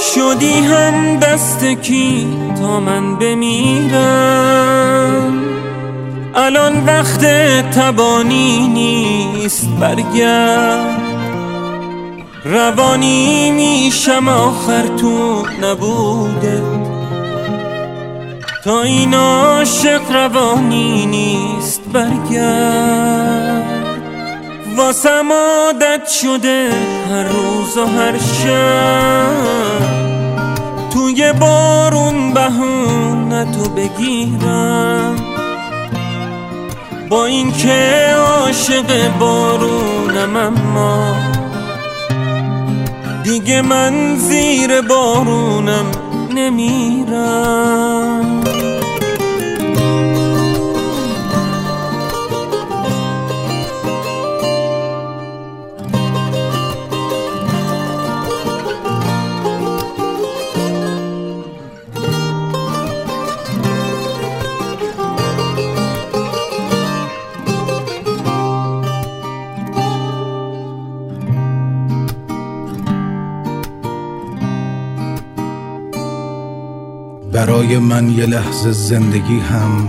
شدی هم دست کی تا من بمیرم؟ الان وقت تبانی نیست برگرد. روانی میشم آخر تو نبوده. تا این عاشق روانی نیست برگرد. واسم عادت شده هر روز و هر شب. توی بارون بهونه تو بگیرم. با اینکه عاشق بارونم اما دیگه من زیر بارونم نمیرم. برای من یه لحظه زندگی هم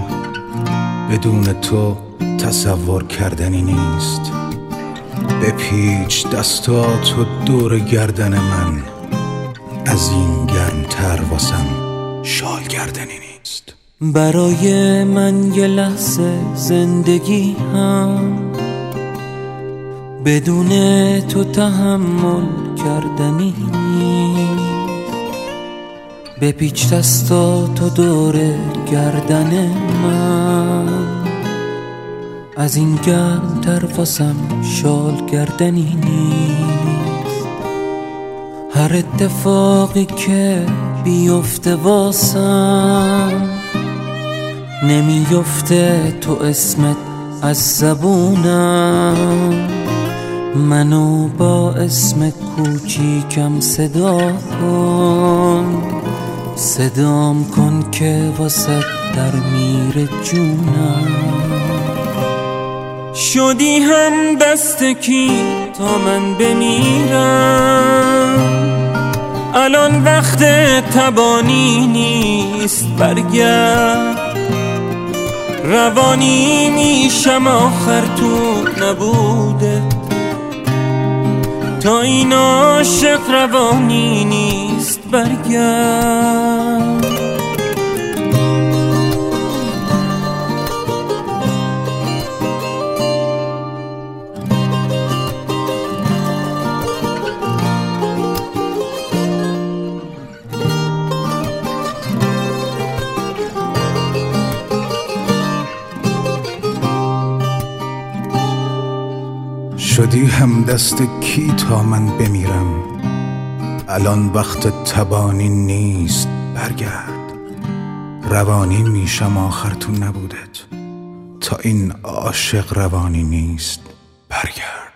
بدون تو تصور کردنی نیست. بپیچ دستاتو دور گردن من. از این گرمتر واسم شال گردنی نیست. برای من یه لحظه زندگی هم بدون تو تحمل کردنی نیست. بپیچ دستا تو دور گردن من. از این گرم تر واسم شال گردنی نیست. هر اتفاقی که بیفته واسم نمیفته تو اسمت از زبونم. منو با اسم کوچیکم صدا کن. صدام کن که واسه در میره جونم. شدی هم دست کی تا من بمیرم؟ الان وقت تبانی نیست برگرد. روانی میشم آخر تو نبوده تا این عاشق روانی نیست برگرد. شدی هم دست کی تا من بمیرم؟ الان وقت تبانی نیست برگرد. روانی میشم آخر تو نبودت. تا این عاشق روانی نیست برگرد.